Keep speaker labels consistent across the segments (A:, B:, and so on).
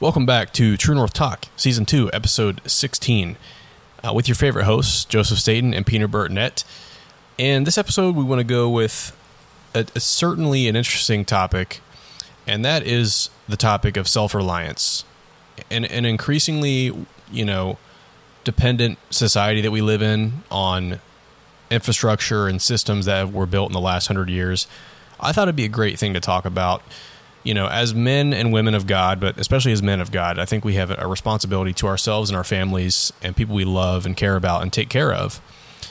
A: Welcome back to True North Talk, Season 2, Episode 16, uh, with your favorite hosts, Joseph Staten and Peter Burtonette. And this episode, we want to go with a, a certainly an interesting topic, and that is the topic of self reliance. And an increasingly, you know, dependent society that we live in on infrastructure and systems that were built in the last hundred years. I thought it'd be a great thing to talk about you know, as men and women of God, but especially as men of God, I think we have a responsibility to ourselves and our families and people we love and care about and take care of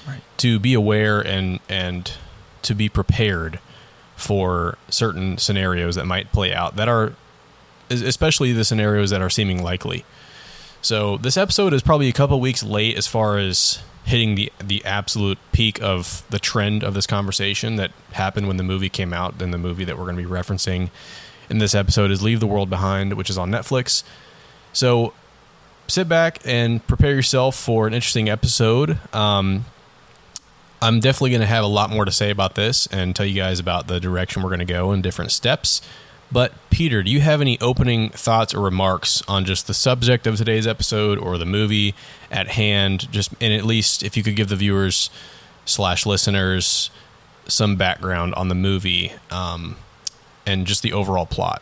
A: right. to be aware and and to be prepared for certain scenarios that might play out that are especially the scenarios that are seeming likely. So this episode is probably a couple weeks late as far as hitting the the absolute peak of the trend of this conversation that happened when the movie came out and the movie that we're going to be referencing in this episode is Leave the World Behind, which is on Netflix. So sit back and prepare yourself for an interesting episode. Um, I'm definitely going to have a lot more to say about this and tell you guys about the direction we're going to go and different steps. But, Peter, do you have any opening thoughts or remarks on just the subject of today's episode or the movie at hand? Just, and at least if you could give the viewers slash listeners some background on the movie. Um, and just the overall plot.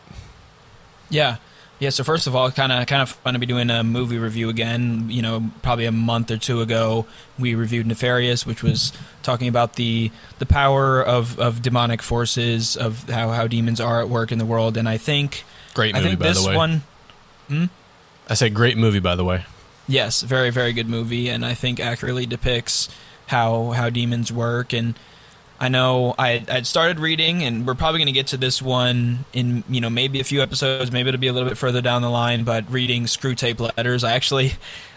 B: Yeah. Yeah, so first of all, kind of kind of fun to be doing a movie review again. You know, probably a month or two ago, we reviewed Nefarious, which was talking about the the power of, of demonic forces, of how, how demons are at work in the world. And I think
A: great movie
B: I think
A: by
B: this
A: the way.
B: one. Hmm?
A: I say great movie by the way.
B: Yes, very very good movie, and I think accurately depicts how how demons work and I know I I'd started reading, and we're probably going to get to this one in you know maybe a few episodes, maybe it'll be a little bit further down the line. But reading Screwtape Letters, I actually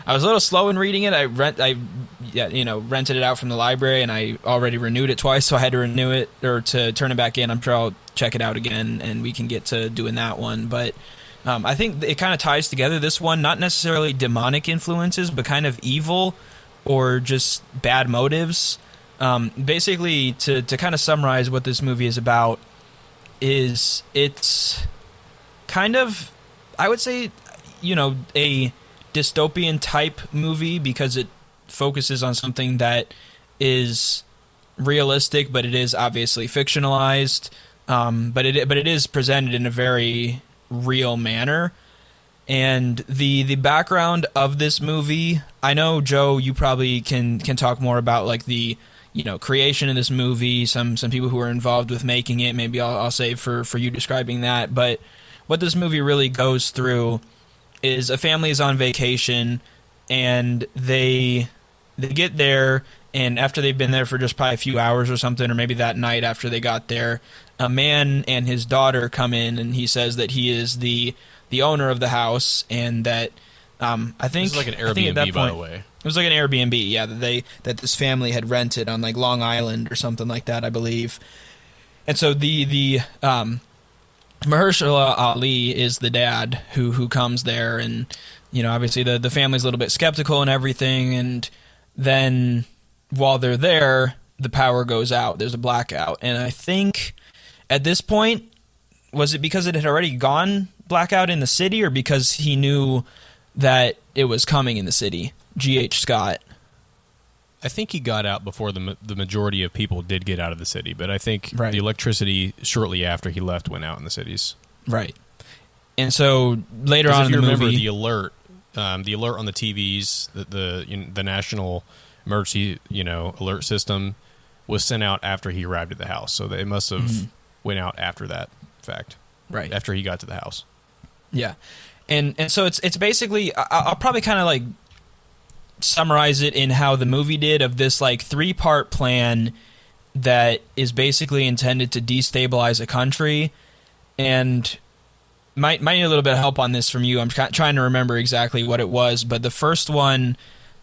B: I was a little slow in reading it. I rent I you know rented it out from the library, and I already renewed it twice, so I had to renew it or to turn it back in. I'm sure I'll check it out again, and we can get to doing that one. But um, I think it kind of ties together this one, not necessarily demonic influences, but kind of evil or just bad motives um, basically, to to kind of summarize what this movie is about, is it's kind of, I would say, you know, a dystopian type movie because it focuses on something that is realistic, but it is obviously fictionalized. Um, but it but it is presented in a very real manner. And the the background of this movie, I know Joe, you probably can can talk more about like the you know creation of this movie some some people who are involved with making it maybe I'll, I'll save for for you describing that but what this movie really goes through is a family is on vacation and they they get there and after they've been there for just probably a few hours or something or maybe that night after they got there a man and his daughter come in and he says that he is the the owner of the house and that um, I think
A: like an Airbnb by the way
B: it was like an Airbnb, yeah, that they that this family had rented on like Long Island or something like that, I believe. And so the the um, Mahershala Ali is the dad who who comes there, and you know obviously the the family's a little bit skeptical and everything, and then while they're there, the power goes out. There's a blackout, and I think at this point was it because it had already gone blackout in the city, or because he knew that it was coming in the city? G.H. Scott.
A: I think he got out before the the majority of people did get out of the city, but I think
B: right.
A: the electricity shortly after he left went out in the cities.
B: Right. And so later on
A: if you
B: the
A: remember
B: movie,
A: the alert, um, the alert on the TVs, the the, you know, the national emergency you know alert system was sent out after he arrived at the house, so it must have mm-hmm. went out after that fact.
B: Right
A: after he got to the house.
B: Yeah, and and so it's it's basically I, I'll probably kind of like summarize it in how the movie did of this like three part plan that is basically intended to destabilize a country. And might might need a little bit of help on this from you. I'm trying to remember exactly what it was, but the first one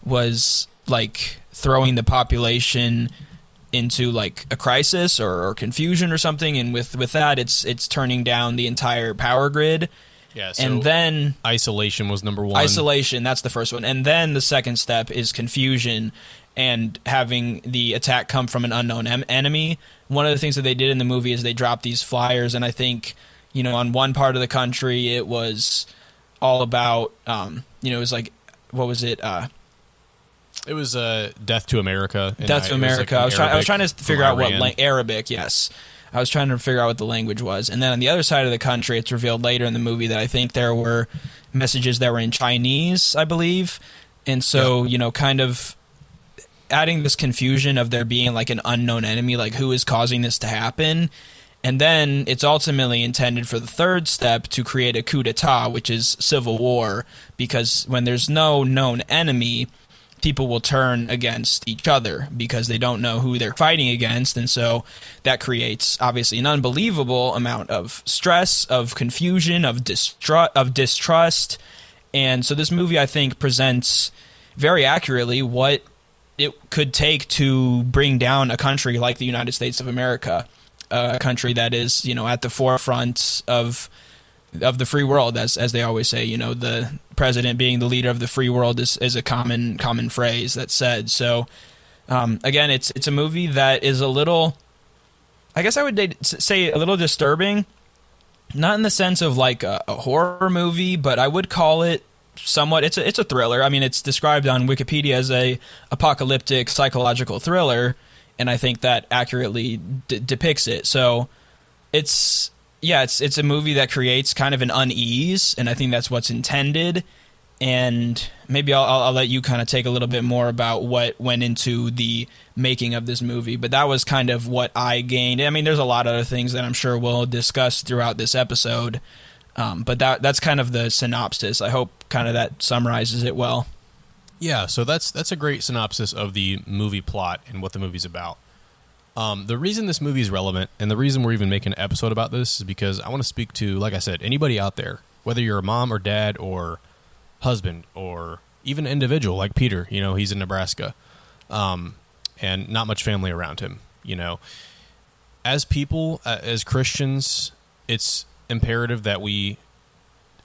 B: was like throwing the population into like a crisis or, or confusion or something, and with with that, it's it's turning down the entire power grid
A: yeah, so
B: and then
A: isolation was number one.
B: Isolation, that's the first one. And then the second step is confusion and having the attack come from an unknown em- enemy. One of the things that they did in the movie is they dropped these flyers, and I think, you know, on one part of the country it was all about um, you know it was like what was it uh,
A: It was uh, Death to America.
B: Death
A: I-
B: to
A: was, like,
B: America. I was trying. I was trying to figure out what lang- Arabic. Yes, I was trying to figure out what the language was, and then on the other side of the country, it's revealed later in the movie that I think there were messages that were in Chinese, I believe, and so you know, kind of adding this confusion of there being like an unknown enemy, like who is causing this to happen. And then it's ultimately intended for the third step to create a coup d'etat, which is civil war, because when there's no known enemy, people will turn against each other because they don't know who they're fighting against. And so that creates obviously an unbelievable amount of stress, of confusion, of, distru- of distrust. And so this movie, I think, presents very accurately what it could take to bring down a country like the United States of America, a country that is, you know, at the forefront of of the free world, as as they always say. You know, the president being the leader of the free world is, is a common common phrase that's said. So, um, again, it's it's a movie that is a little, I guess I would say a little disturbing, not in the sense of like a, a horror movie, but I would call it somewhat. It's a it's a thriller. I mean, it's described on Wikipedia as a apocalyptic psychological thriller, and I think that accurately d- depicts it. So, it's yeah, it's it's a movie that creates kind of an unease, and I think that's what's intended. And maybe I'll, I'll, I'll let you kind of take a little bit more about what went into the making of this movie. But that was kind of what I gained. I mean, there's a lot of other things that I'm sure we'll discuss throughout this episode. Um, but that that's kind of the synopsis. I hope kind of that summarizes it well.
A: Yeah, so that's that's a great synopsis of the movie plot and what the movie's about. Um, the reason this movie is relevant and the reason we're even making an episode about this is because I want to speak to, like I said, anybody out there, whether you're a mom or dad or husband or even an individual like Peter. You know, he's in Nebraska, um, and not much family around him. You know, as people, as Christians, it's imperative that we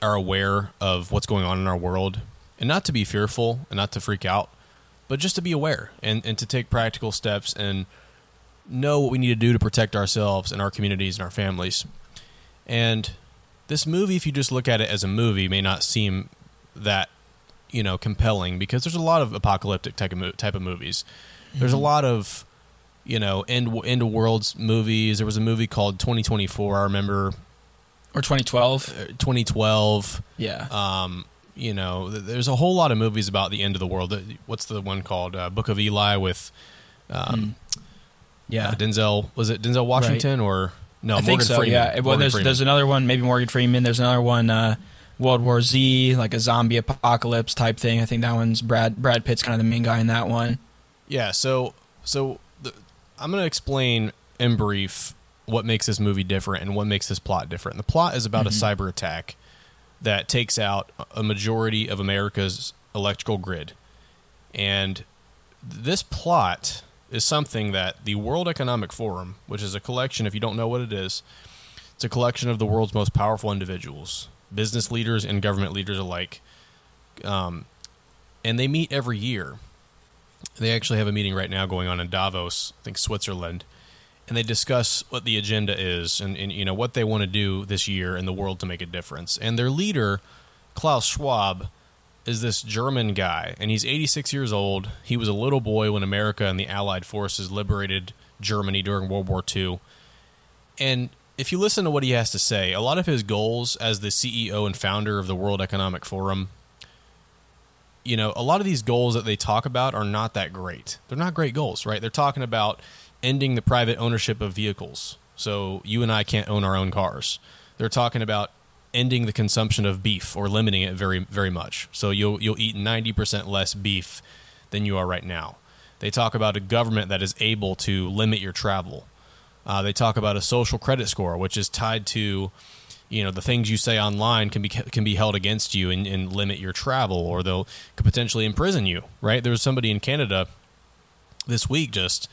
A: are aware of what's going on in our world and not to be fearful and not to freak out, but just to be aware and, and to take practical steps and know what we need to do to protect ourselves and our communities and our families. And this movie, if you just look at it as a movie, may not seem that you know compelling because there's a lot of apocalyptic type of, type of movies. There's a lot of you know end end of worlds movies. There was a movie called 2024. I remember
B: Or 2012.
A: uh, 2012.
B: Yeah.
A: Um, you know, th- there's a whole lot of movies about the end of the world. What's the one called? Uh, Book of Eli with um,
B: yeah.
A: uh, Denzel. Was it Denzel Washington or no?
B: I
A: Morgan
B: think so.
A: Freeman.
B: Yeah. Well,
A: Morgan
B: there's
A: Freeman.
B: there's another one, maybe Morgan Freeman. There's another one, uh, World War Z, like a zombie apocalypse type thing. I think that one's Brad Brad Pitt's kind of the main guy in that one.
A: Yeah, so so the, I'm going to explain in brief what makes this movie different and what makes this plot different. The plot is about a cyber attack that takes out a majority of America's electrical grid. And this plot is something that the World Economic Forum, which is a collection if you don't know what it is, it's a collection of the world's most powerful individuals, business leaders and government leaders alike. Um, and they meet every year they actually have a meeting right now going on in Davos, I think Switzerland, and they discuss what the agenda is and, and you know what they want to do this year in the world to make a difference. And their leader, Klaus Schwab, is this German guy, and he's 86 years old. He was a little boy when America and the Allied forces liberated Germany during World War II. And if you listen to what he has to say, a lot of his goals as the CEO and founder of the World Economic Forum you know, a lot of these goals that they talk about are not that great. They're not great goals, right? They're talking about ending the private ownership of vehicles. So you and I can't own our own cars. They're talking about ending the consumption of beef or limiting it very very much. So you'll you'll eat 90% less beef than you are right now. They talk about a government that is able to limit your travel. Uh, they talk about a social credit score, which is tied to you know the things you say online can be can be held against you and, and limit your travel or they'll could potentially imprison you right there was somebody in canada this week just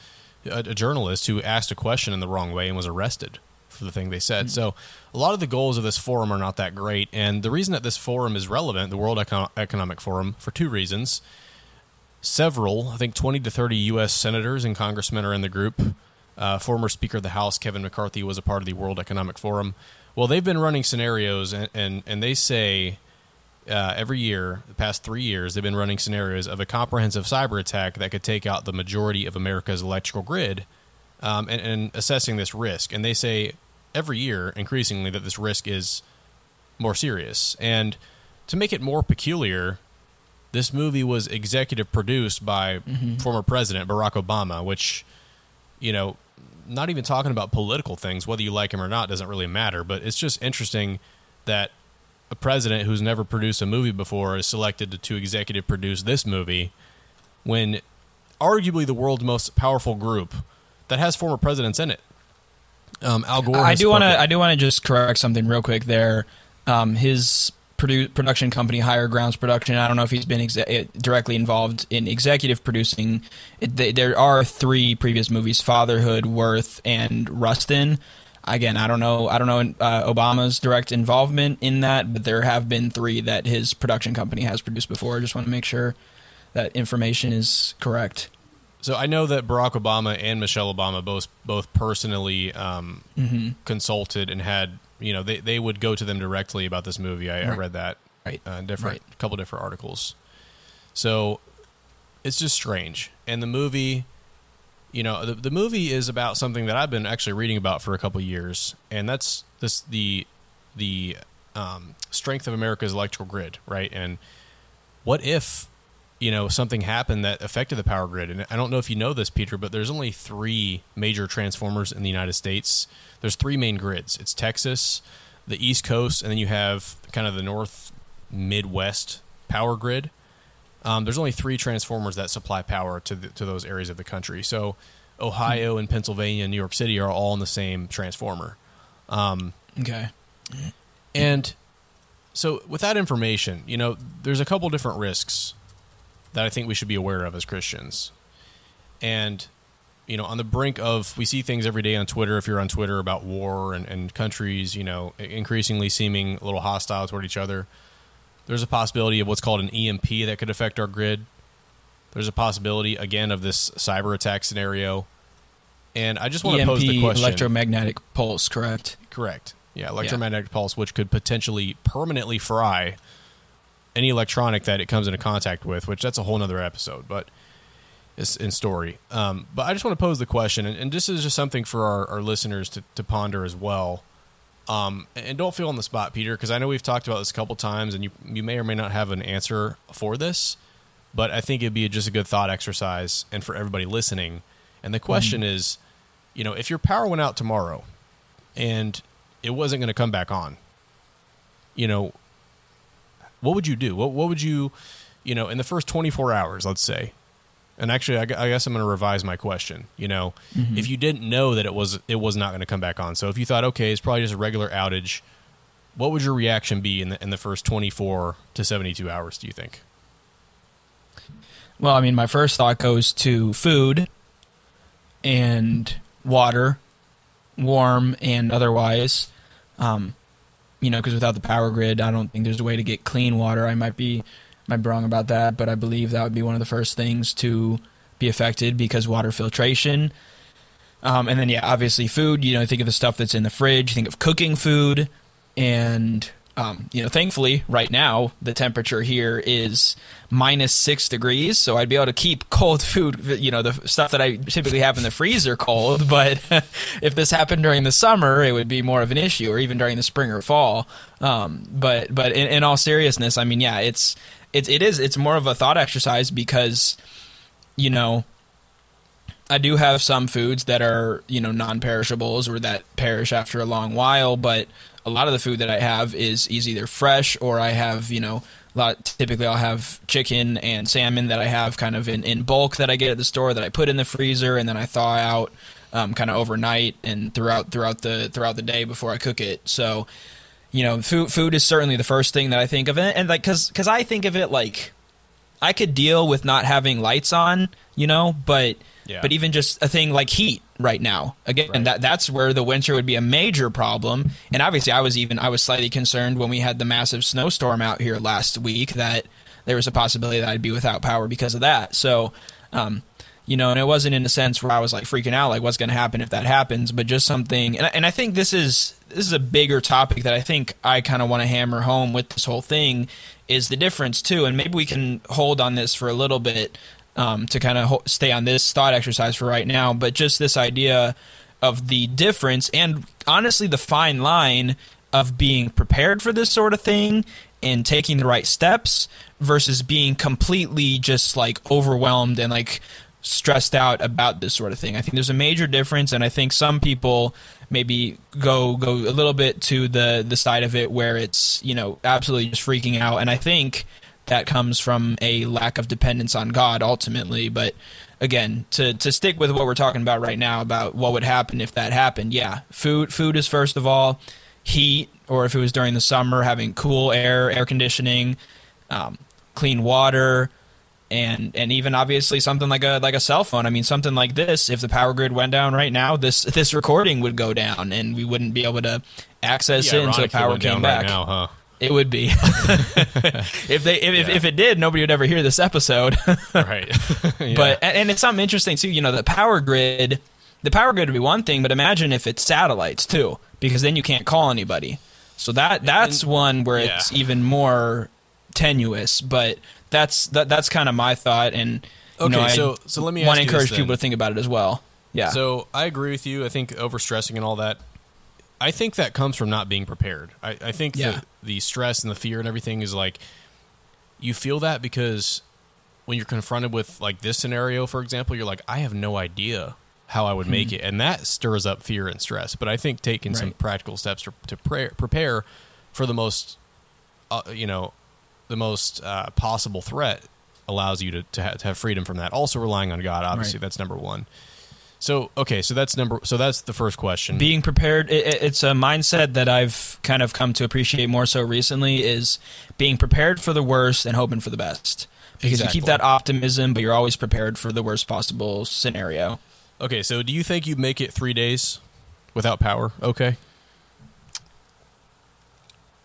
A: a, a journalist who asked a question in the wrong way and was arrested the thing they said. So a lot of the goals of this forum are not that great and the reason that this forum is relevant the world Eco- economic forum for two reasons. Several i think 20 to 30 u.s senators and congressmen are in the group. Uh, former speaker of the house kevin mccarthy was a part of the world economic forum. Well, they've been running scenarios, and, and, and they say uh, every year, the past three years, they've been running scenarios of a comprehensive cyber attack that could take out the majority of America's electrical grid, um, and, and assessing this risk. And they say every year, increasingly, that this risk is more serious. And to make it more peculiar, this movie was executive produced by
B: Mm-hmm.
A: former President Barack Obama, which, you know, not even talking about political things, whether you like him or not doesn't really matter. But it's just interesting that a president who's never produced a movie before is selected to, to executive produce this movie when arguably the world's most powerful group that has former presidents in it. Um, Al Gore.
B: I do want to. I do want to just correct something real quick there. Um, his produ- production company, Higher Grounds Production. I don't know if he's been exe- eh, directly involved in executive producing. It, th- there are three previous movies: Fatherhood, Worth, and Rustin. Again, I don't know. I don't know uh, Obama's direct involvement in that, but there have been three that his production company has produced before. I just want to make sure that information is correct.
A: So I know that Barack Obama and Michelle Obama both both personally um,
B: Mm-hmm.
A: consulted and had you know they, they would go to them directly about this movie. I, I read that
B: Right.
A: uh, different
B: Right.
A: couple different articles. So it's just strange, and the movie, you know, the, the movie is about something that I've been actually reading about for a couple years, and that's this the the um, strength of America's electrical grid, right? And what if you know something happened that affected the power grid. And i don't know if you know this peter but there's only three major transformers in the united states. There's three main grids. It's texas the east coast and then you have kind of the north midwest power grid. Um, there's only three transformers that supply power to, the, to those areas of the country. So ohio and pennsylvania and new york city are all in the same transformer.
B: Okay.
A: and so, with that information, you know, there's a couple different risks that I think we should be aware of as Christians. And, you know, on the brink of, we see things every day on Twitter, if you're on Twitter, about war and, and countries, you know, increasingly seeming a little hostile toward each other. There's a possibility of what's called an EMP that could affect our grid. There's a possibility, again, of this cyber attack scenario. And I just want to pose the question.
B: Electromagnetic pulse, correct?
A: Correct. Yeah, electromagnetic pulse, which could potentially permanently fry any electronic that it comes into contact with, which that's a whole nother episode, but it's in story. Um, but I just want to pose the question, and, and this is just something for our, our listeners to, to ponder as well. Um, and don't feel on the spot, Peter, because I know we've talked about this a couple times, and you you may or may not have an answer for this, but I think it'd be just a good thought exercise, and for everybody listening. And the question is, you know, if your power went out tomorrow, and it wasn't going to come back on, you know, what would you do? What what would you, you know, in the first 24 hours, let's say? And actually, I, I guess I'm going to revise my question. You know, if you didn't know that it was it was not going to come back on, so if you thought, okay, it's probably just a regular outage, what would your reaction be in the in the first 24 to 72 hours? Do you think?
B: Well, I mean, my first thought goes to food and water, warm and otherwise. Um, you know, because without the power grid, I don't think there's a way to get clean water. I might be might be wrong about that, but I believe that would be one of the first things to be affected because water filtration. Um, and then, yeah, obviously food. You know, think of the stuff that's in the fridge. Think of cooking food, and um, you know, thankfully, right now the temperature here is minus six degrees, so I'd be able to keep cold food. You know, the stuff that I typically have in the freezer cold. But if this happened during the summer, it would be more of an issue, or even during the spring or fall. Um, but but in, in all seriousness, I mean, yeah, it's it, it is it's more of a thought exercise because you know I do have some foods that are, you know, non-perishables or that perish after a long while, but a lot of the food that I have is is either fresh or I have, you know, a lot typically I'll have chicken and salmon that I have kind of in, in bulk that I get at the store that I put in the freezer and then I thaw out um, kind of overnight and throughout throughout the throughout the day before I cook it. So, you know, food food is certainly the first thing that I think of and, and like cuz cuz I think of it like I could deal with not having lights on, you know, but
A: Yeah.
B: but even just a thing like heat right now. Again,
A: Right.
B: that that's where the winter would be a major problem. And obviously, I was even I was slightly concerned when we had the massive snowstorm out here last week that there was a possibility that I'd be without power because of that. So, um, you know, and it wasn't in a sense where I was like freaking out, like what's going to happen if that happens, but just something. And, and I think this is this is a bigger topic that I think I kind of want to hammer home with this whole thing is the difference too, and maybe we can hold on this for a little bit um, to kind of ho- stay on this thought exercise for right now, but just this idea of the difference and honestly the fine line of being prepared for this sort of thing and taking the right steps versus being completely just like overwhelmed and like stressed out about this sort of thing. I think there's a major difference and I think some people maybe go go a little bit to the the side of it where it's, you know, absolutely just freaking out and I think that comes from a lack of dependence on God ultimately, but again, to to stick with what we're talking about right now about what would happen if that happened. Yeah, food food is first of all, heat or if it was during the summer having cool air, air conditioning, um, clean water, and and even obviously something like a like a cell phone. I mean, something like this. If the power grid went down right now, this this recording would go down, and we wouldn't be able to access
A: Yeah,
B: it until power came back.
A: right now, huh?
B: It would be if they if,
A: Yeah.
B: if it did, nobody would ever hear this episode.
A: Right. Yeah.
B: But and, it's something interesting too. You know, the power grid, the power grid would be one thing, but imagine if it's satellites too, because then you can't call anybody. So that that's
A: And-
B: one where
A: yeah.
B: it's even more tenuous. But that's that, that's kind of my thought, and
A: Okay,
B: know,
A: so- so let me
B: want to encourage people to think about it as well. Yeah.
A: So I agree with you. I think overstressing and all that. I think that comes from not being prepared. I, I think
B: Yeah.
A: the, the stress and the fear and everything is like you feel that because when you're confronted with like this scenario, for example, you're like, I have no idea how I would make it, and that stirs up fear and stress. But I think taking some practical steps to, to pre- prepare for the most, uh, you know, the most uh, possible threat allows you to to have freedom from that. Also, relying on God, obviously,
B: Right.
A: that's number one. So okay, so that's number. So that's the first question.
B: being prepared it, it- it's a mindset that i've kind of come to appreciate more so recently is being prepared for the worst and hoping for the best because you keep that optimism but you're always prepared for the worst possible scenario
A: okay, so do you think you'd make it three days without power? Okay.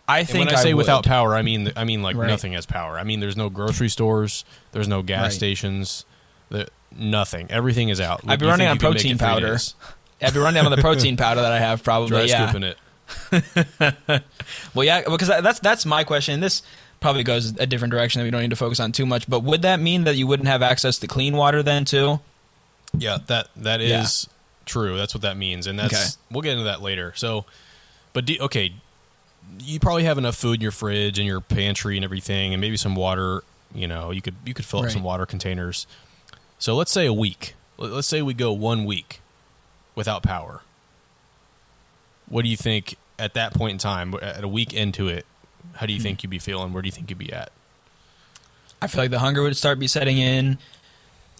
B: i
A: And
B: think
A: when I say
B: would.
A: without power, I mean I mean like
B: Right.
A: nothing has power. I mean there's no grocery stores, there's no gas
B: Right.
A: stations, the, nothing. Everything is out.
B: I'd be
A: You
B: running on
A: you could make it
B: protein powder. i'd be running down on the protein powder that i have probably
A: Dry
B: yeah
A: scooping it.
B: well yeah because that's that's my question this probably goes a different direction that we don't need to focus on too much but would that mean that you wouldn't have access to clean water then too
A: Yeah, that that
B: Yeah.
A: true. That's what that means, and that's
B: Okay.
A: we'll get into that later. So, but do, okay, you probably have enough food in your fridge and your pantry and everything, and maybe some water. You know, you could you could fill up some water containers. So let's say a week. Let- Let's say we go one week without power. What do you think at that point in time? At a week into it, how do you think you'd be feeling? Where do you think you'd be at?
B: I feel like the hunger would start be setting in.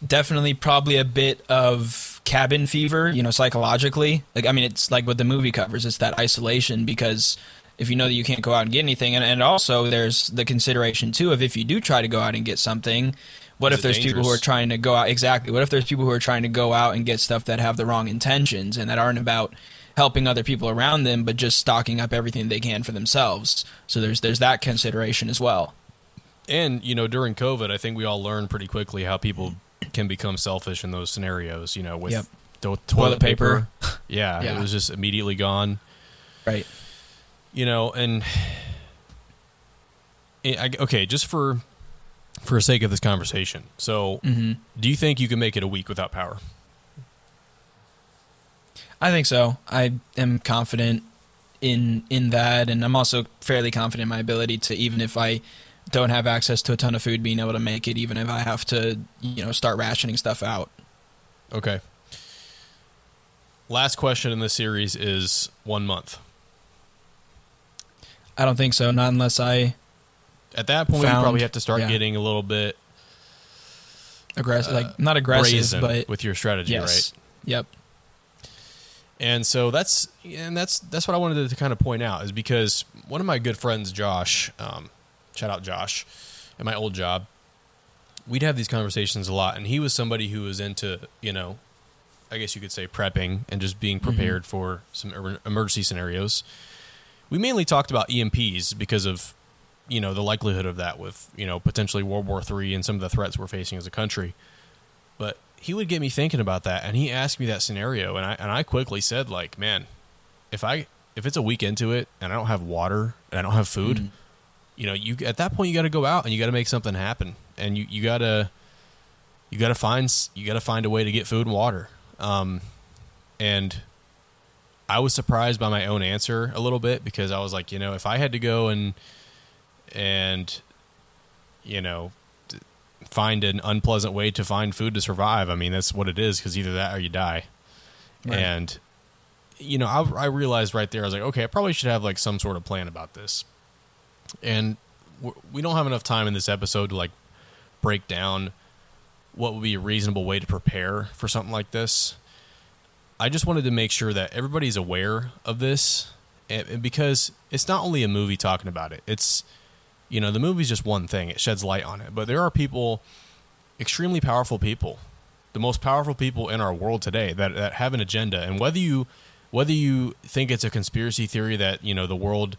B: Definitely, probably a bit of cabin fever, you know, psychologically. Like, I mean, it's like what the movie covers. It's that isolation because if you know that you can't go out and get anything, and, and also there's the consideration too of if you do try to go out and get something, what
A: Is
B: if there's people who are trying to go out exactly? What if there's people who are trying to go out and get stuff that have the wrong intentions and that aren't about helping other people around them, but just stocking up everything they can for themselves? So there's there's that consideration as well.
A: And you know, during COVID, I think we all learned pretty quickly how people can become selfish in those scenarios. You know, with
B: Yep.
A: to-
B: Toilet paper.
A: yeah,
B: Yeah.
A: it was just immediately gone.
B: Right.
A: You know, and I- okay, just for for the sake of this conversation, so
B: Mm-hmm.
A: do you think you can make it a week without power?
B: I think so. I am confident in in that, and I'm also fairly confident in my ability to, even if I don't have access to a ton of food, being able to make it, even if I have to, you know, start rationing stuff out.
A: Okay. Last question in this series is one month.
B: I don't think so. Not unless I
A: At that point, you
B: Found-
A: probably have to start
B: yeah.
A: getting a little bit
B: aggressive, like not aggressive, but
A: with your strategy,
B: yes,
A: right?
B: yep,
A: And so that's and that's that's what I wanted to kind of point out is because one of my good friends, Josh, um, shout out Josh, at my old job, we'd have these conversations a lot, and he was somebody who was into you know, I guess you could say prepping and just being prepared for some emergency scenarios. We mainly talked about EMPs because of you know the likelihood of that with you know potentially World War Three and some of the threats we're facing as a country. But he would get me thinking about that, and he asked me that scenario, and I and I quickly said like, man, if I if it's a week into it and I don't have water and I don't have food,
B: Mhm.
A: you know, you at that point you got to go out and you got to make something happen, and you you gotta you gotta find you gotta find a way to get food and water. Um, and I was surprised by my own answer a little bit because I was like, you know, if I had to go and and you know find an unpleasant way to find food to survive, I mean that's what it is because either that or you die.
B: Right.
A: And you know, I, I realized right there, I was like, okay, I probably should have like some sort of plan about this. And we don't have enough time in this episode to like break down what would be a reasonable way to prepare for something like this. I just wanted to make sure that everybody's aware of this, and, and because it's not only a movie talking about it. It's you know the movie's just one thing; it sheds light on it. But there are people, extremely powerful people, the most powerful people in our world today that that have an agenda, and whether you whether you think it's a conspiracy theory that you know the world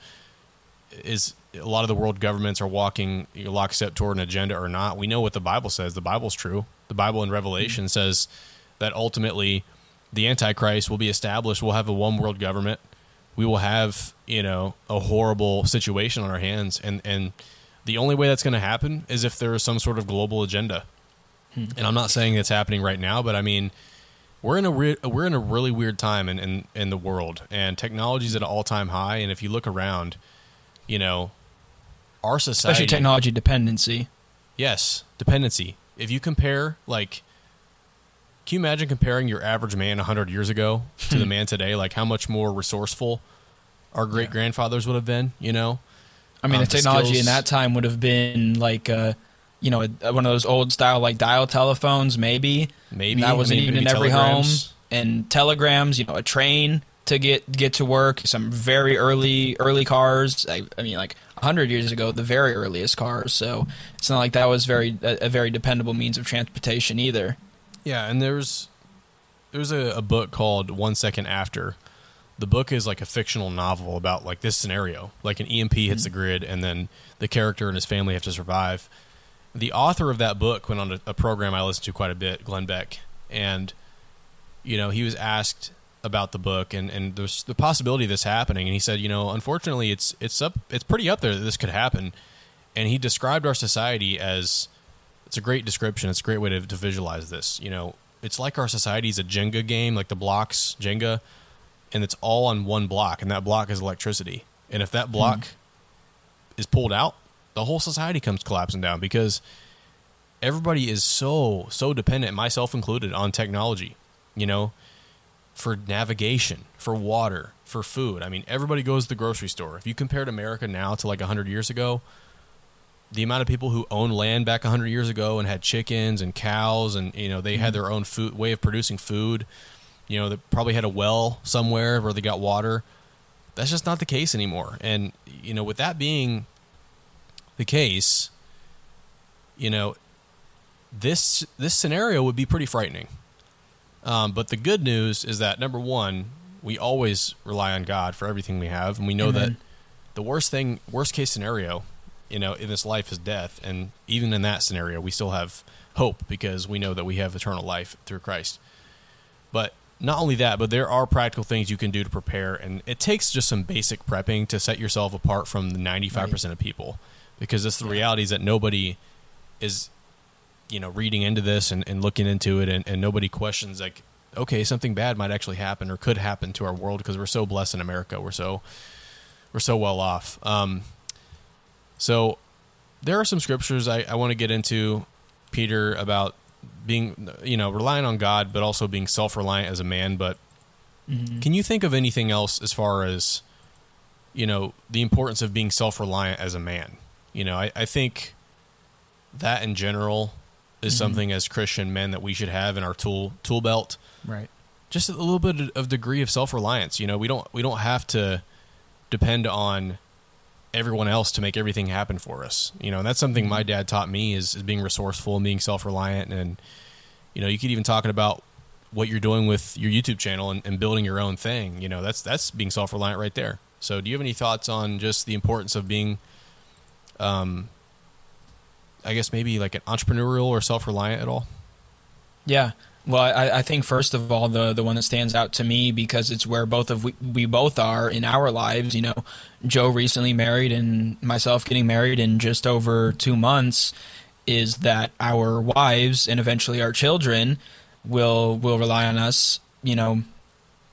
A: is a lot of the world governments are walking lockstep toward an agenda or not. We know what the Bible says. The Bible's true. The Bible in Revelation mm-hmm. says that ultimately the Antichrist will be established. We'll have a one world government. We will have you know a horrible situation on our hands, and and the only way that's going to happen is if there is some sort of global agenda. Hmm. And I'm not saying it's happening right now, but I mean we're in a re- we're in a really weird time in, in, in the world, and technology is at an all time high. And if you look around, you know, our society,
B: Especially technology dependency.
A: yes, dependency. If you compare, like, can you imagine comparing your average man hundred years ago to the man today? Like, how much more resourceful our great grandfathers would have been? You know,
B: I mean,
A: Um,
B: the
A: the
B: technology
A: skills-
B: in that time would have been like, uh, you know, one of those old style like dial telephones, maybe.
A: maybe
B: And that wasn't
A: I mean,
B: even in every
A: telegrams.
B: home. And telegrams, you know, a train to get get to work. Some very early early cars. I, I mean, like hundred years ago, the very earliest cars. So it's not like that was very a, a very dependable means of transportation either.
A: Yeah, and there's there's a, a book called One Second After. The book is like a fictional novel about like this scenario, like an EMP hits the mm-hmm. grid, and then the character and his family have to survive. The author of that book went on a, a program I listened to quite a bit, Glenn Beck, and you know he was asked about the book and and there's the possibility of this happening, and he said, you know, unfortunately, it's it's up, it's pretty up there that this could happen, and he described our society as it's a great description. It's a great way to, to visualize this. You know, it's like our society is a Jenga game, like the blocks Jenga, and it's all on one block, and that block is electricity. And if that block hmm. is pulled out, the whole society comes collapsing down because everybody is so so dependent, myself included, on technology. You know, for navigation, for water, for food. I mean, everybody goes to the grocery store. If you compared America now to like 100 years ago, the amount of people who owned land back 100 years ago and had chickens and cows and you know they had their own food way of producing food you know they probably had a well somewhere where they got water. That's just not the case anymore. And you know with that being the case you know this this scenario would be pretty frightening. Um, but the good news is that number one we always rely on god for everything we have. And we know that the worst thing worst case scenario you know in this life is death. And even in that scenario we still have hope because we know that we have eternal life through christ. But not only that but there are practical things you can do to prepare. And it takes just some basic prepping to set yourself apart from the 95% of people. Because it's the reality is that nobody is you know reading into this and, and looking into it. And, and nobody questions like okay something bad might actually happen or could happen to our world because we're so blessed in america. We're so we're so well off. Um, so there are some scriptures I, I want to get into, Peter, about being, you know, relying on God, but also being self reliant as a man. But mm-hmm. can you think of anything else as far as, you know, the importance of being self reliant as a man? You know, I, I think that in general is mm-hmm. something as Christian men that we should have in our tool tool belt
B: Right.
A: just a little bit of degree of self reliance. You know, we don't we don't have to depend on everyone else to make everything happen for us. You know, and that's something my dad taught me is, is being resourceful and being self reliant. And you know, you could even talking about what you're doing with your YouTube channel and, and building your own thing. You know, that's that's being self reliant right there. So, do you have any thoughts on just the importance of being, um, I guess maybe like an entrepreneurial or self reliant at all?
B: Yeah. Well, I, I think first of all, the the one that stands out to me because it's where both of we, we both are in our lives. You know, Joe recently married and myself getting married in just over two months is that our wives and eventually our children will will rely on us. You know,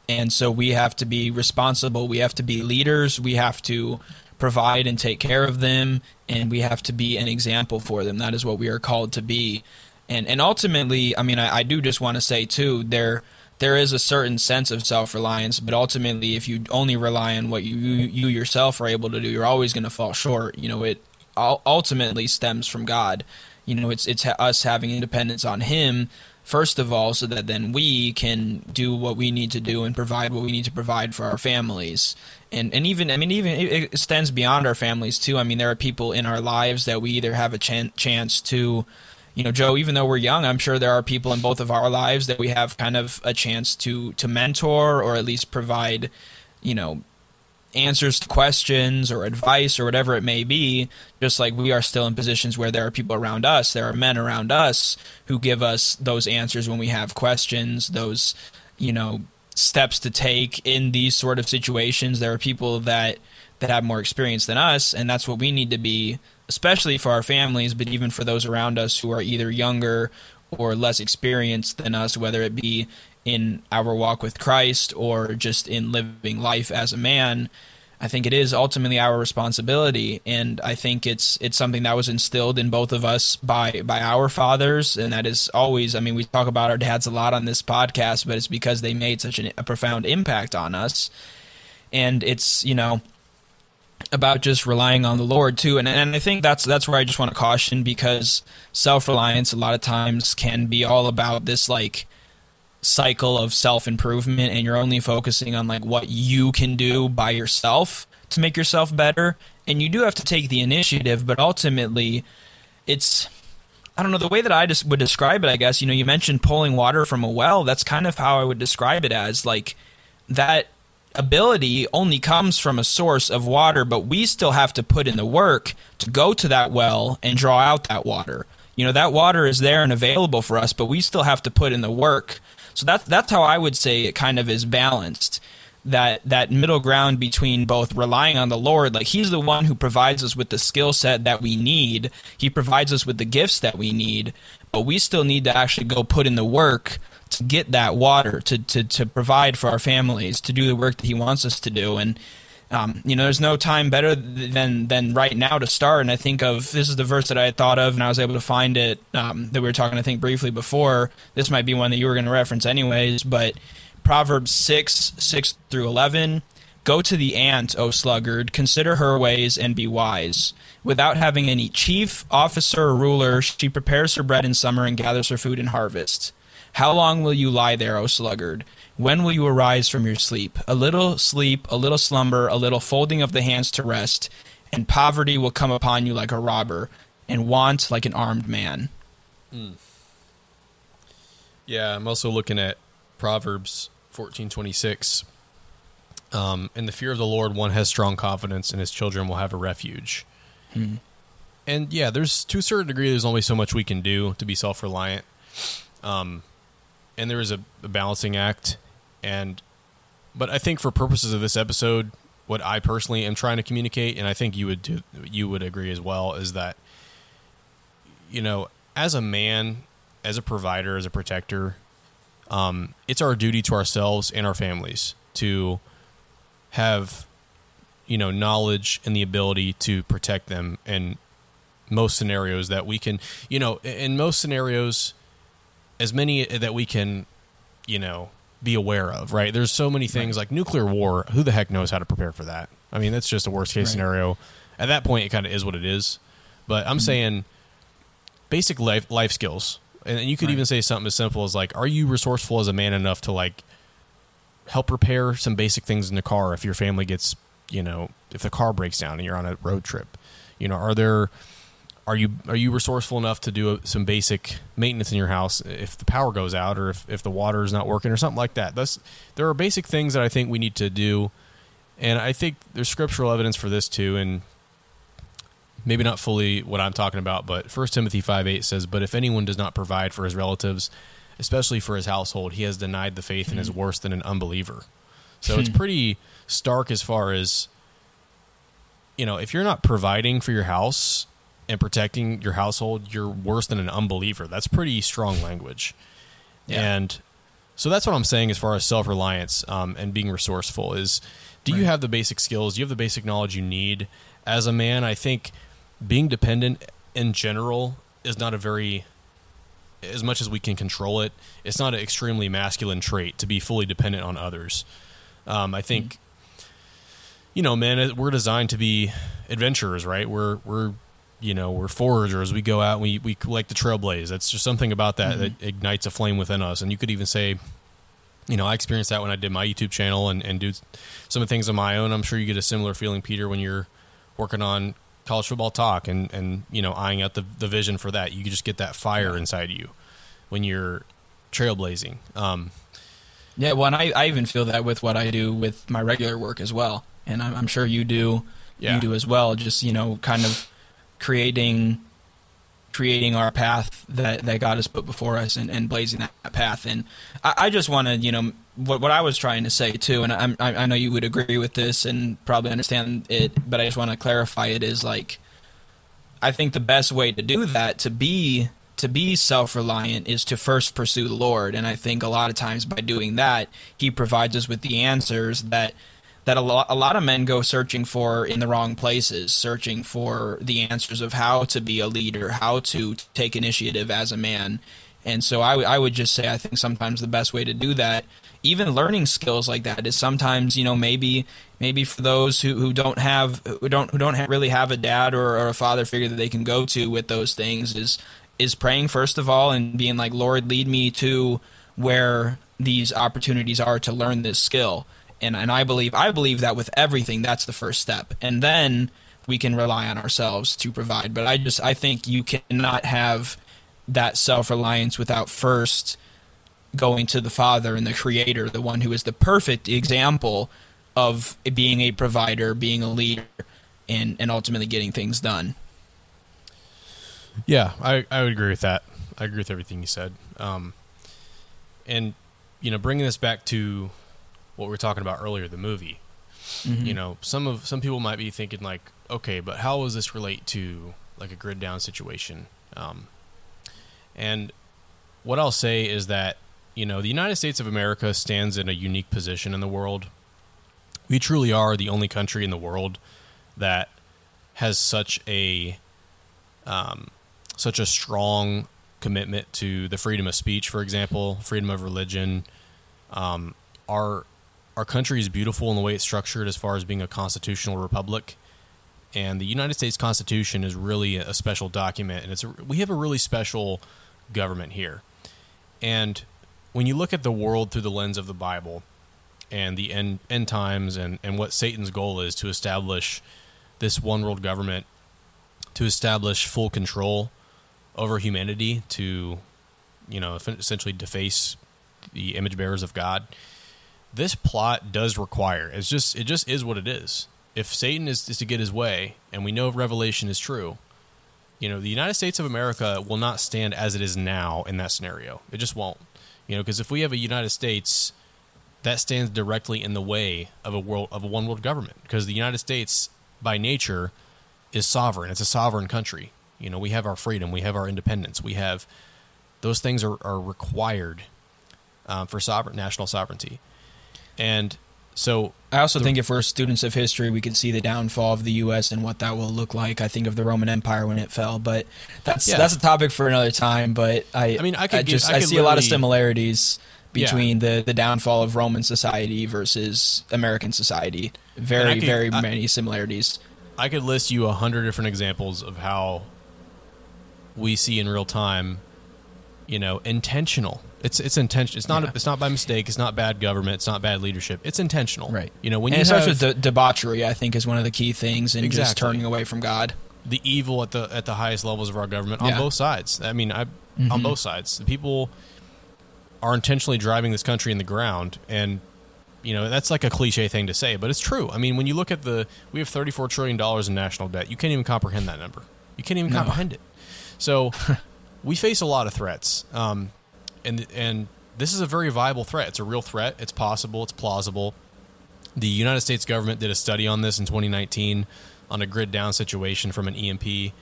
B: and so we have to be responsible. We have to be leaders. We have to provide and take care of them, and we have to be an example for them. That is what we are called to be and and ultimately, I mean, I, I do just want to say too, there there is a certain sense of self reliance, but ultimately, if you only rely on what you you yourself are able to do, you're always going to fall short. You know, it ultimately stems from God. You know, it's it's us having independence on Him first of all, so that then we can do what we need to do and provide what we need to provide for our families. And and even I mean even it extends beyond our families too. I mean, there are people in our lives that we either have a ch- chance to you know, Joe, even though we're young, I'm sure there are people in both of our lives that we have kind of a chance to to mentor or at least provide, you know, answers to questions or advice or whatever it may be, just like we are still in positions where there are people around us, there are men around us who give us those answers when we have questions, those, you know, steps to take in these sort of situations. There are people that that have more experience than us, and that's what we need to be especially for our families, but even for those around us who are either younger or less experienced than us, whether it be in our walk with Christ or just in living life as a man. I think it is ultimately our responsibility, and I think it's it's something that was instilled in both of us by by our fathers, and that is always. I mean, we talk about our dads a lot on this podcast, but it's because they made such an, a profound impact on us, and it's you know about just relying on the Lord too. And and I think that's that's where I just want to caution because self reliance a lot of times can be all about this like cycle of self improvement and you're only focusing on like what you can do by yourself to make yourself better. And you do have to take the initiative, but ultimately it's I don't know the way that I just would describe it, I guess, you know, you mentioned pulling water from a well, that's kind of how I would describe it as like that ability only comes from a source of water, but we still have to put in the work to go to that well and draw out that water. You know, that water is there and available for us, but we still have to put in the work. So that's that's how I would say it kind of is balanced. That that middle ground between both relying on the Lord, like He's the one who provides us with the skill set that we need. He provides us with the gifts that we need, but we still need to actually go put in the work to get that water to, to, to provide for our families to do the work that he wants us to do and um, you know there's no time better than than right now to start and i think of this is the verse that i had thought of and i was able to find it um, that we were talking i think briefly before this might be one that you were going to reference anyways but proverbs 6 6 through 11 Go to the ant, O sluggard, consider her ways and be wise. Without having any chief, officer, or ruler, she prepares her bread in summer and gathers her food in harvest. How long will you lie there, O sluggard? When will you arise from your sleep? A little sleep, a little slumber, a little folding of the hands to rest, and poverty will come upon you like a robber, and want like an armed man. Mm.
A: Yeah, I'm also looking at Proverbs 14:26. Um, in the fear of the Lord, one has strong confidence, and his children will have a refuge. Hmm. And yeah, there's to a certain degree, there's only so much we can do to be self-reliant. Um, and there is a, a balancing act and but I think for purposes of this episode, what I personally am trying to communicate, and I think you would do, you would agree as well, is that you know, as a man, as a provider, as a protector, um, it's our duty to ourselves and our families to have you know knowledge and the ability to protect them in most scenarios that we can. You know, in most scenarios as many that we can, you know, be aware of, right? There's so many things right. like nuclear war. Who the heck knows how to prepare for that? I mean, that's just a worst case right. scenario. At that point, it kind of is what it is. But I'm mm-hmm. saying basic life life skills, and you could right. even say something as simple as like, are you resourceful as a man enough to like help repair some basic things in the car if your family gets, you know, if the car breaks down and you're on a road trip? You know, are there are you are you resourceful enough to do a, some basic maintenance in your house if the power goes out or if, if the water is not working or something like that that's there are basic things that i think we need to do and i think there's scriptural evidence for this too and maybe not fully what i'm talking about but 1 timothy 5 8 says but if anyone does not provide for his relatives especially for his household, he has denied the faith and is
B: Mm-hmm.
A: worse than an unbeliever. So it's
B: Hmm.
A: pretty stark as far as you know, if you're not providing for your house and protecting your household, you're worse than an unbeliever. That's pretty strong language.
B: Yeah.
A: And so that's what I'm saying as far as self reliance um, and being resourceful is do you have the basic skills? Do you have the basic knowledge you need? As a man, I think being dependent in general is not a very as much as we can control it, it's not an extremely masculine trait to be fully dependent on others. Um, I think, you know, man, we're designed to be adventurers, right? We're we're you know we're foragers. We go out, and we we like to trailblaze. That's just something about that that ignites a flame within us. And you could even say, you know, I experienced that when I did my YouTube channel and and do some of the things on my own. I'm sure you get a similar feeling, Peter, when you're working on college football talk and and you know eyeing out the the vision for that. You just get that fire inside you when you're trailblazing. Um,
B: Yeah, well, and I, I even feel that with what I do with my regular work as well, and I'm, I'm sure you do,
A: Yeah.
B: you do as well. Just you know, kind of creating, creating our path that, that God has put before us, and, and blazing that path. And I, I just want to, you know, what what I was trying to say too, and I I know you would agree with this and probably understand it, but I just want to clarify it is like, I think the best way to do that to be to be self-reliant is to first pursue the Lord, and I think a lot of times by doing that, He provides us with the answers that that a lot a lot of men go searching for in the wrong places, searching for the answers of how to be a leader, how to take initiative as a man. And so I, w- I would just say I think sometimes the best way to do that, even learning skills like that, is sometimes you know maybe maybe for those who, who don't have who don't who don't really have a dad or, or a father figure that they can go to with those things is is praying first of all and being like Lord lead me to where these opportunities are to learn this skill and and I believe I believe that with everything that's the first step and then we can rely on ourselves to provide but I just I think you cannot have that self-reliance without first going to the father and the creator the one who is the perfect example of being a provider being a leader and and ultimately getting things done
A: Yeah, I, I would agree with that. I agree with everything you said. Um, and you know, bringing this back to what we were talking about earlier, the movie. You know, some of some people might be thinking like, okay, but how does this relate to like a grid down situation? Um, and what I'll say is that you know the United States of America stands in a unique position in the world. We truly are the only country in the world that has such a um, such a strong commitment to the freedom of speech, for example, freedom of religion. Um, our our country is beautiful in the way it's structured, as far as being a constitutional republic. And the United States Constitution is really a special document, and it's a, we have a really special government here. And when you look at the world through the lens of the Bible and the end end times, and and what Satan's goal is to establish this one world government to establish full control over humanity to you know essentially deface the image bearers of god this plot does require it's just it just is what it is if satan is, is to get his way and we know revelation is true you know the united states of america will not stand as it is now in that scenario it just won't you know because if we have a united states that stands directly in the way of a world of a one world government because the united states by nature is sovereign. It's a sovereign country. You know, we have our freedom, we have our independence, we have those things are, are required um, for sovereign national sovereignty. And so,
B: I also think if we're students of history, we could see the downfall of the U.S. and what that will look like. I think of the Roman Empire when it fell, but that's
A: Yeah.
B: that's a topic for another time. But I,
A: I mean, I could give-
B: just
A: I
B: I,
A: could
B: see a lot of similarities
A: Yeah.
B: between the the downfall of Roman society versus American society. Very
A: could-
B: very
A: I-
B: many similarities.
A: I could list you a hundred different examples of how we see in real time, you know, intentional. It's it's intentional. It's not
B: Yeah.
A: it's not by mistake. It's not bad government. It's not bad leadership. It's intentional.
B: Right.
A: You know, when
B: and
A: you
B: it starts with de- debauchery. I think is one of the key things, and just turning away from God.
A: the evil at the at the highest levels of our government on
B: Yeah.
A: both sides. I mean, I on
B: Mhm.
A: both sides, the people are intentionally driving this country in the ground, and you know that's like a cliche thing to say, but it's true. I mean, when you look at the, we have thirty four trillion dollars in national debt. You can't even comprehend that number. You can't even
B: No.
A: comprehend it. So we face a lot of threats. Um, and and this is a very viable threat. It's a real threat. It's possible. It's plausible. The United States government did a study on this in 2019 on a grid down situation from an EMP.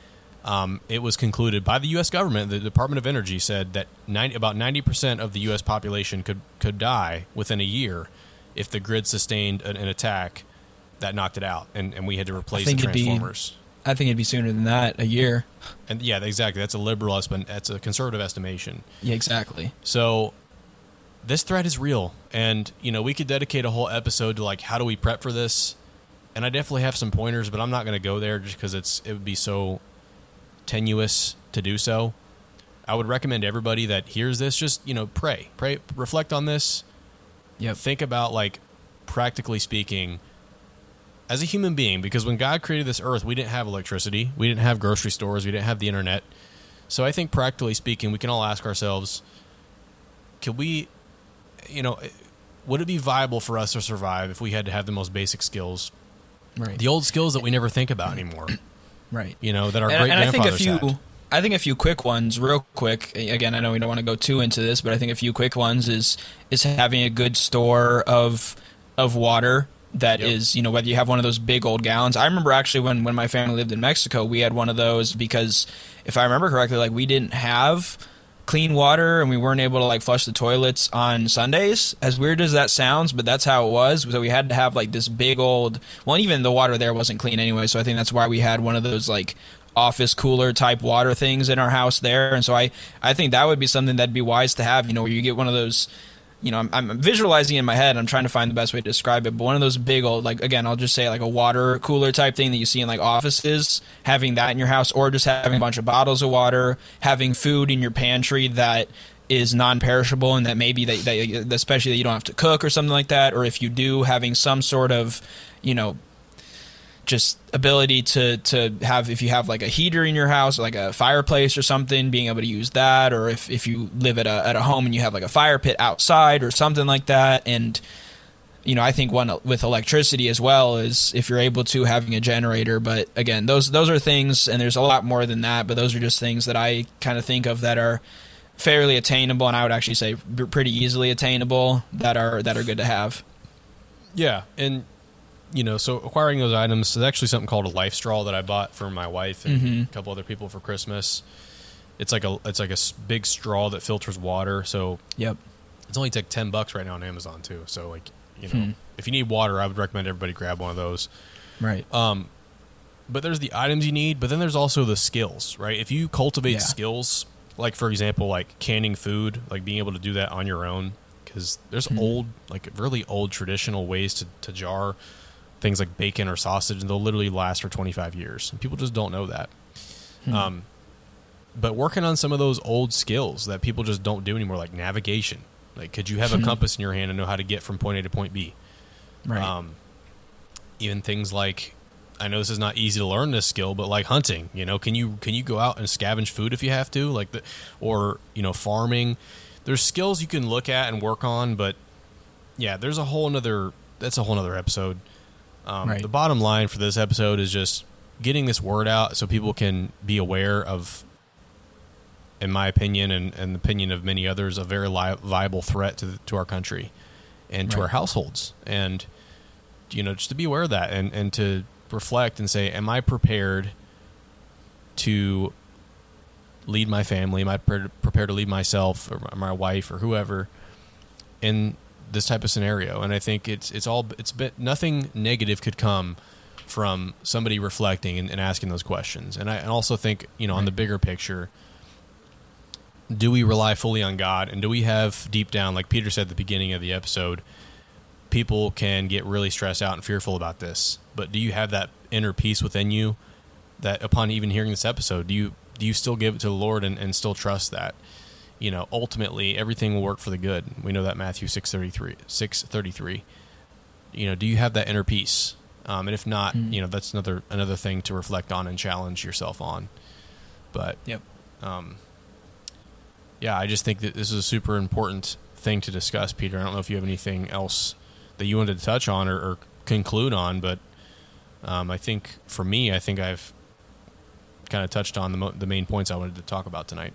A: Um, it was concluded by the U.S. government. The Department of Energy said that 90, about 90 percent of the U.S. population could could die within a year if the grid sustained an, an attack that knocked it out, and, and we had to replace the transformers.
B: I think it'd be sooner than that, a year.
A: And yeah, exactly. That's a liberal estimate. That's a conservative estimation.
B: Yeah, exactly.
A: So this threat is real, and you know we could dedicate a whole episode to like how do we prep for this. And I definitely have some pointers, but I'm not going to go there just because it's it would be so tenuous to do so. I would recommend everybody that hears this just you know pray, pray, reflect on this.
B: Yep.
A: Think about like practically speaking as a human being because when God created this earth, we didn't have electricity, we didn't have grocery stores, we didn't have the internet. So I think practically speaking, we can all ask ourselves, could we, you know, would it be viable for us to survive if we had to have the most basic skills,
B: Right.
A: the old skills that we never think about anymore?
B: right.
A: You know, that our great
B: and I think a
A: grandfathers had.
B: I think a few quick ones, real quick. Again, I know we don't want to go too into this, but I think a few quick ones is is having a good store of of water that is,
A: Yep.
B: you know, whether you have one of those big old gallons. I remember actually when when my family lived in Mexico, we had one of those because if I remember correctly, like we didn't have clean water and we weren't able to like flush the toilets on Sundays. As weird as that sounds, but that's how it was. So we had to have like this big old well, even the water there wasn't clean anyway. So I think that's why we had one of those like office cooler type water things in our house there. And so I I think that would be something that'd be wise to have. You know, where you get one of those. You know, I'm, I'm visualizing in my head. I'm trying to find the best way to describe it. But one of those big old, like again, I'll just say like a water cooler type thing that you see in like offices. Having that in your house, or just having a bunch of bottles of water, having food in your pantry that is non-perishable and that maybe that, that especially that you don't have to cook or something like that or if you do having some sort of you know just ability to to have if you have like a heater in your house like a fireplace or something being able to use that or if, if you live at a, at a home and you have like a fire pit outside or something like that. And you know i think one with electricity as well is if you're able to having a generator. But again those those are things and there's a lot more than that but those are just things that i kind of think of that are fairly attainable and i would actually say pretty easily attainable that are that are good to have.
A: Yeah, and you know, so acquiring those items is actually something called a LifeStraw that I bought for my wife and
B: Mhm.
A: a couple other people for Christmas. It's like a it's like a big straw that filters water. So
B: yep
A: it's only like ten bucks right now on Amazon too. So like you know,
B: Hmm.
A: if you need water, I would recommend everybody grab one of those.
B: right
A: Um, but there's the items you need, but then there's also the skills, right? If you cultivate
B: Yeah.
A: skills, like for example, like canning food, like being able to do that on your own, because there's
B: Mhm.
A: old, like really old traditional ways to, to jar things like bacon or sausage, and they'll literally last for 25 years. And people just don't know that.
B: Hmm.
A: Um, but working on some of those old skills that people just don't do anymore, like navigation. Like, could you have a
B: Hmm.
A: compass in your hand and know how to get from point A to point B?
B: right
A: Um, even things like I know this is not easy to learn this skill, but like hunting, you know, can you can you go out and scavenge food if you have to, like the or you know farming. There's skills you can look at and work on, but yeah, there's a whole another. That's a whole another episode. Um,
B: Right.
A: The bottom line for this episode is just getting this word out so people can be aware of, in my opinion and, and the opinion of many others, a very li- viable threat to the, to our country and to
B: Right.
A: our households, and you know just to be aware of that and and to reflect and say, am I prepared to lead my family? Am I prepared, prepared to lead myself or my wife or whoever in this type of scenario? And I think it's it's all it's been nothing negative could come from somebody reflecting and, and asking those questions. And I and also think you know on the bigger picture. Do we rely fully on God, and do we have deep down, like Peter said at the beginning of the episode, people can get really stressed out and fearful about this. But do you have that inner peace within you that upon even hearing this episode, do you do you still give it to the Lord and, and still trust that? You know, ultimately everything will work for the good. We know that Matthew six thirty three six thirty three. You know, do you have that inner peace? Um, and if not,
B: Mm.
A: you know, that's another another thing to reflect on and challenge yourself on. But
B: yep
A: um, yeah, I just think that this is a super important thing to discuss, Peter. I don't know if you have anything else that you wanted to touch on or, or conclude on, but um, I think for me, I think I've kind of touched on the, mo- the main points I wanted to talk about tonight.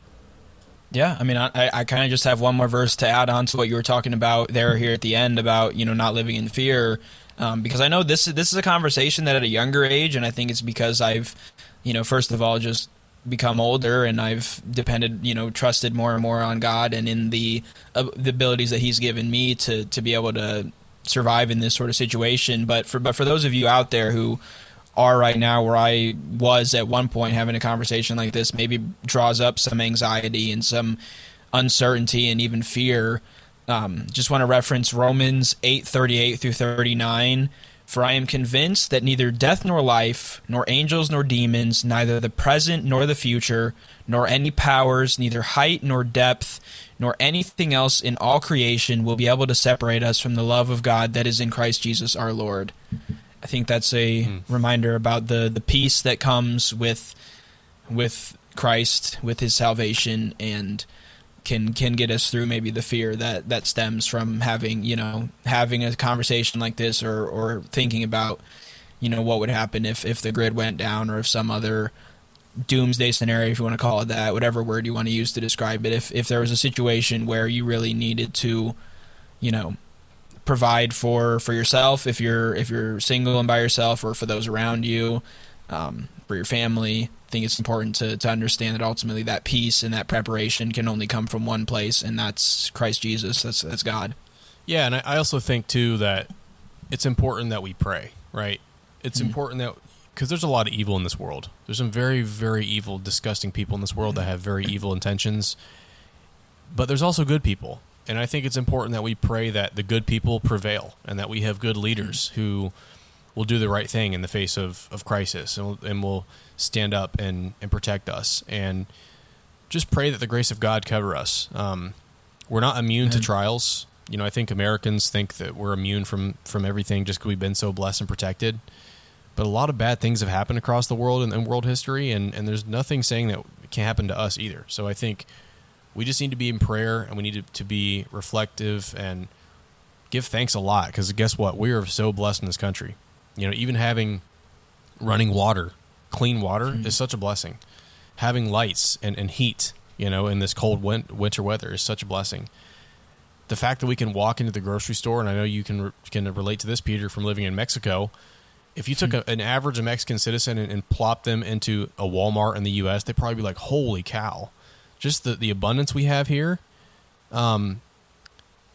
B: Yeah, I mean, I, I kind of just have one more verse to add on to what you were talking about there here at the end about you know not living in fear, um, because I know this this is a conversation that at a younger age, and I think it's because I've, you know, first of all just become older and I've depended, you know, trusted more and more on God and in the uh, the abilities that He's given me to to be able to survive in this sort of situation. But for but for those of you out there who are right now where I was at one point having a conversation like this maybe draws up some anxiety and some uncertainty and even fear. Um, just want to reference Romans 8:38 through 39. For I am convinced that neither death nor life, nor angels nor demons, neither the present nor the future, nor any powers, neither height nor depth, nor anything else in all creation will be able to separate us from the love of God that is in Christ Jesus our Lord. I think that's a mm. reminder about the the peace that comes with with Christ, with His salvation, and can can get us through maybe the fear that that stems from having you know having a conversation like this or or thinking about you know what would happen if if the grid went down or if some other doomsday scenario if you want to call it that whatever word you want to use to describe it if if there was a situation where you really needed to you know provide for for yourself if you're if you're single and by yourself or for those around you um, for your family. I think it's important to, to understand that ultimately that peace and that preparation can only come from one place and that's Christ Jesus. That's that's God.
A: Yeah and I, I also think too that it's important that we pray right? It's mm-hmm. important that because there's a lot of evil in this world. There's some very very evil disgusting people in this world that have very evil intentions. But there's also good people and I think it's important that we pray that the good people prevail and that we have good leaders who will do the right thing in the face of, of crisis and will, and will stand up and, and protect us. And just pray that the grace of God cover us. Um, we're not immune Amen. to trials. You know, I think Americans think that we're immune from, from everything just because we've been so blessed and protected. But a lot of bad things have happened across the world and in, in world history, and, and there's nothing saying that it can't happen to us either. So I think we just need to be in prayer and we need to, to be reflective and give thanks a lot because guess what? We are so blessed in this country. You know, even having running water, clean water mm-hmm. is such a blessing. Having lights and, and heat, you know, in this cold win- winter weather is such a blessing. The fact that we can walk into the grocery store, and I know you can re- can relate to this, Peter, from living in Mexico. If you took a, an average Mexican citizen and, and plopped them into a Walmart in the U.S., they'd probably be like, "Holy cow!" Just the, the abundance we have here, um,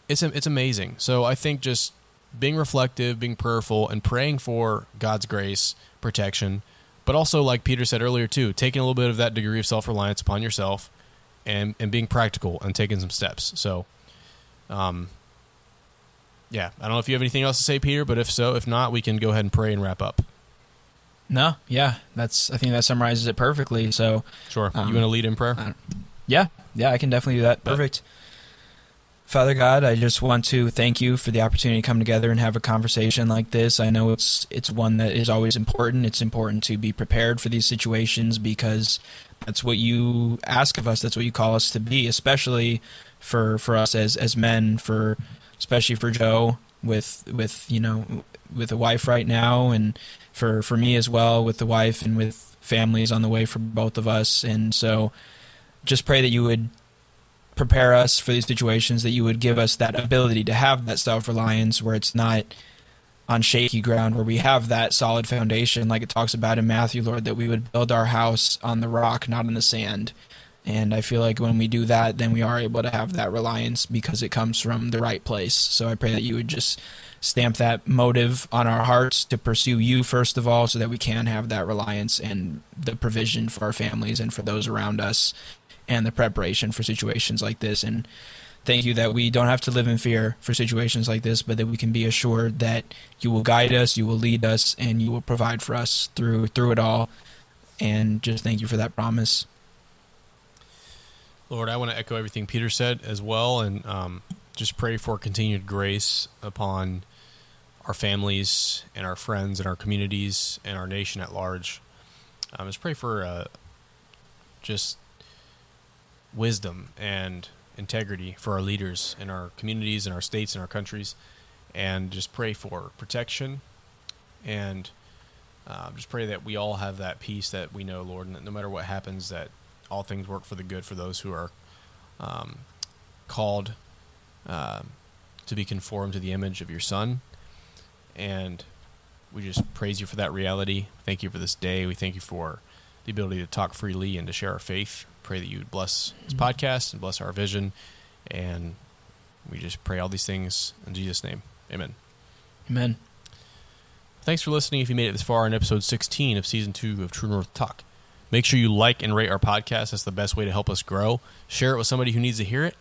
A: it's it's amazing. So I think just being reflective, being prayerful, and praying for God's grace, protection, but also like Peter said earlier too, taking a little bit of that degree of self reliance upon yourself, and and being practical and taking some steps. So, um, yeah, I don't know if you have anything else to say, Peter, but if so, if not, we can go ahead and pray and wrap up.
B: No, yeah, that's I think that summarizes it perfectly. So,
A: sure, um, you want to lead in prayer?
B: Yeah, yeah, I can definitely do that. Perfect. Father God, I just want to thank you for the opportunity to come together and have a conversation like this. I know it's it's one that is always important. It's important to be prepared for these situations because that's what you ask of us. That's what you call us to be, especially for for us as as men. For especially for Joe with with you know with a wife right now, and for for me as well with the wife and with families on the way for both of us. And so just pray that you would prepare us for these situations, that you would give us that ability to have that self reliance where it's not on shaky ground, where we have that solid foundation, like it talks about in Matthew, Lord, that we would build our house on the rock, not on the sand. And I feel like when we do that, then we are able to have that reliance because it comes from the right place. So I pray that you would just stamp that motive on our hearts to pursue you first of all so that we can have that reliance and the provision for our families and for those around us and the preparation for situations like this. And thank you that we don't have to live in fear for situations like this, but that we can be assured that you will guide us, you will lead us, and you will provide for us through through it all. And just thank you for that promise.
A: Lord, I want to echo everything Peter said as well, and um, just pray for continued grace upon our families and our friends and our communities and our nation at large. Um, just pray for uh, just wisdom and integrity for our leaders in our communities and our states and our countries, and just pray for protection and uh, just pray that we all have that peace that we know, Lord, and that no matter what happens, that all things work for the good for those who are um, called um, to be conformed to the image of your Son. And we just praise you for that reality. Thank you for this day. We thank you for the ability to talk freely and to share our faith. Pray that you would bless this mm-hmm. podcast and bless our vision. And we just pray all these things in Jesus' name. Amen.
B: Amen.
A: Thanks for listening. If you made it this far in episode 16 of season two of True North Talk, make sure you like and rate our podcast. That's the best way to help us grow. Share it with somebody who needs to hear it.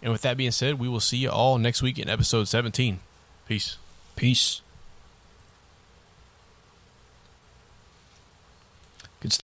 A: And with that being said, we will see you all next week in episode 17. Peace.
B: Peace.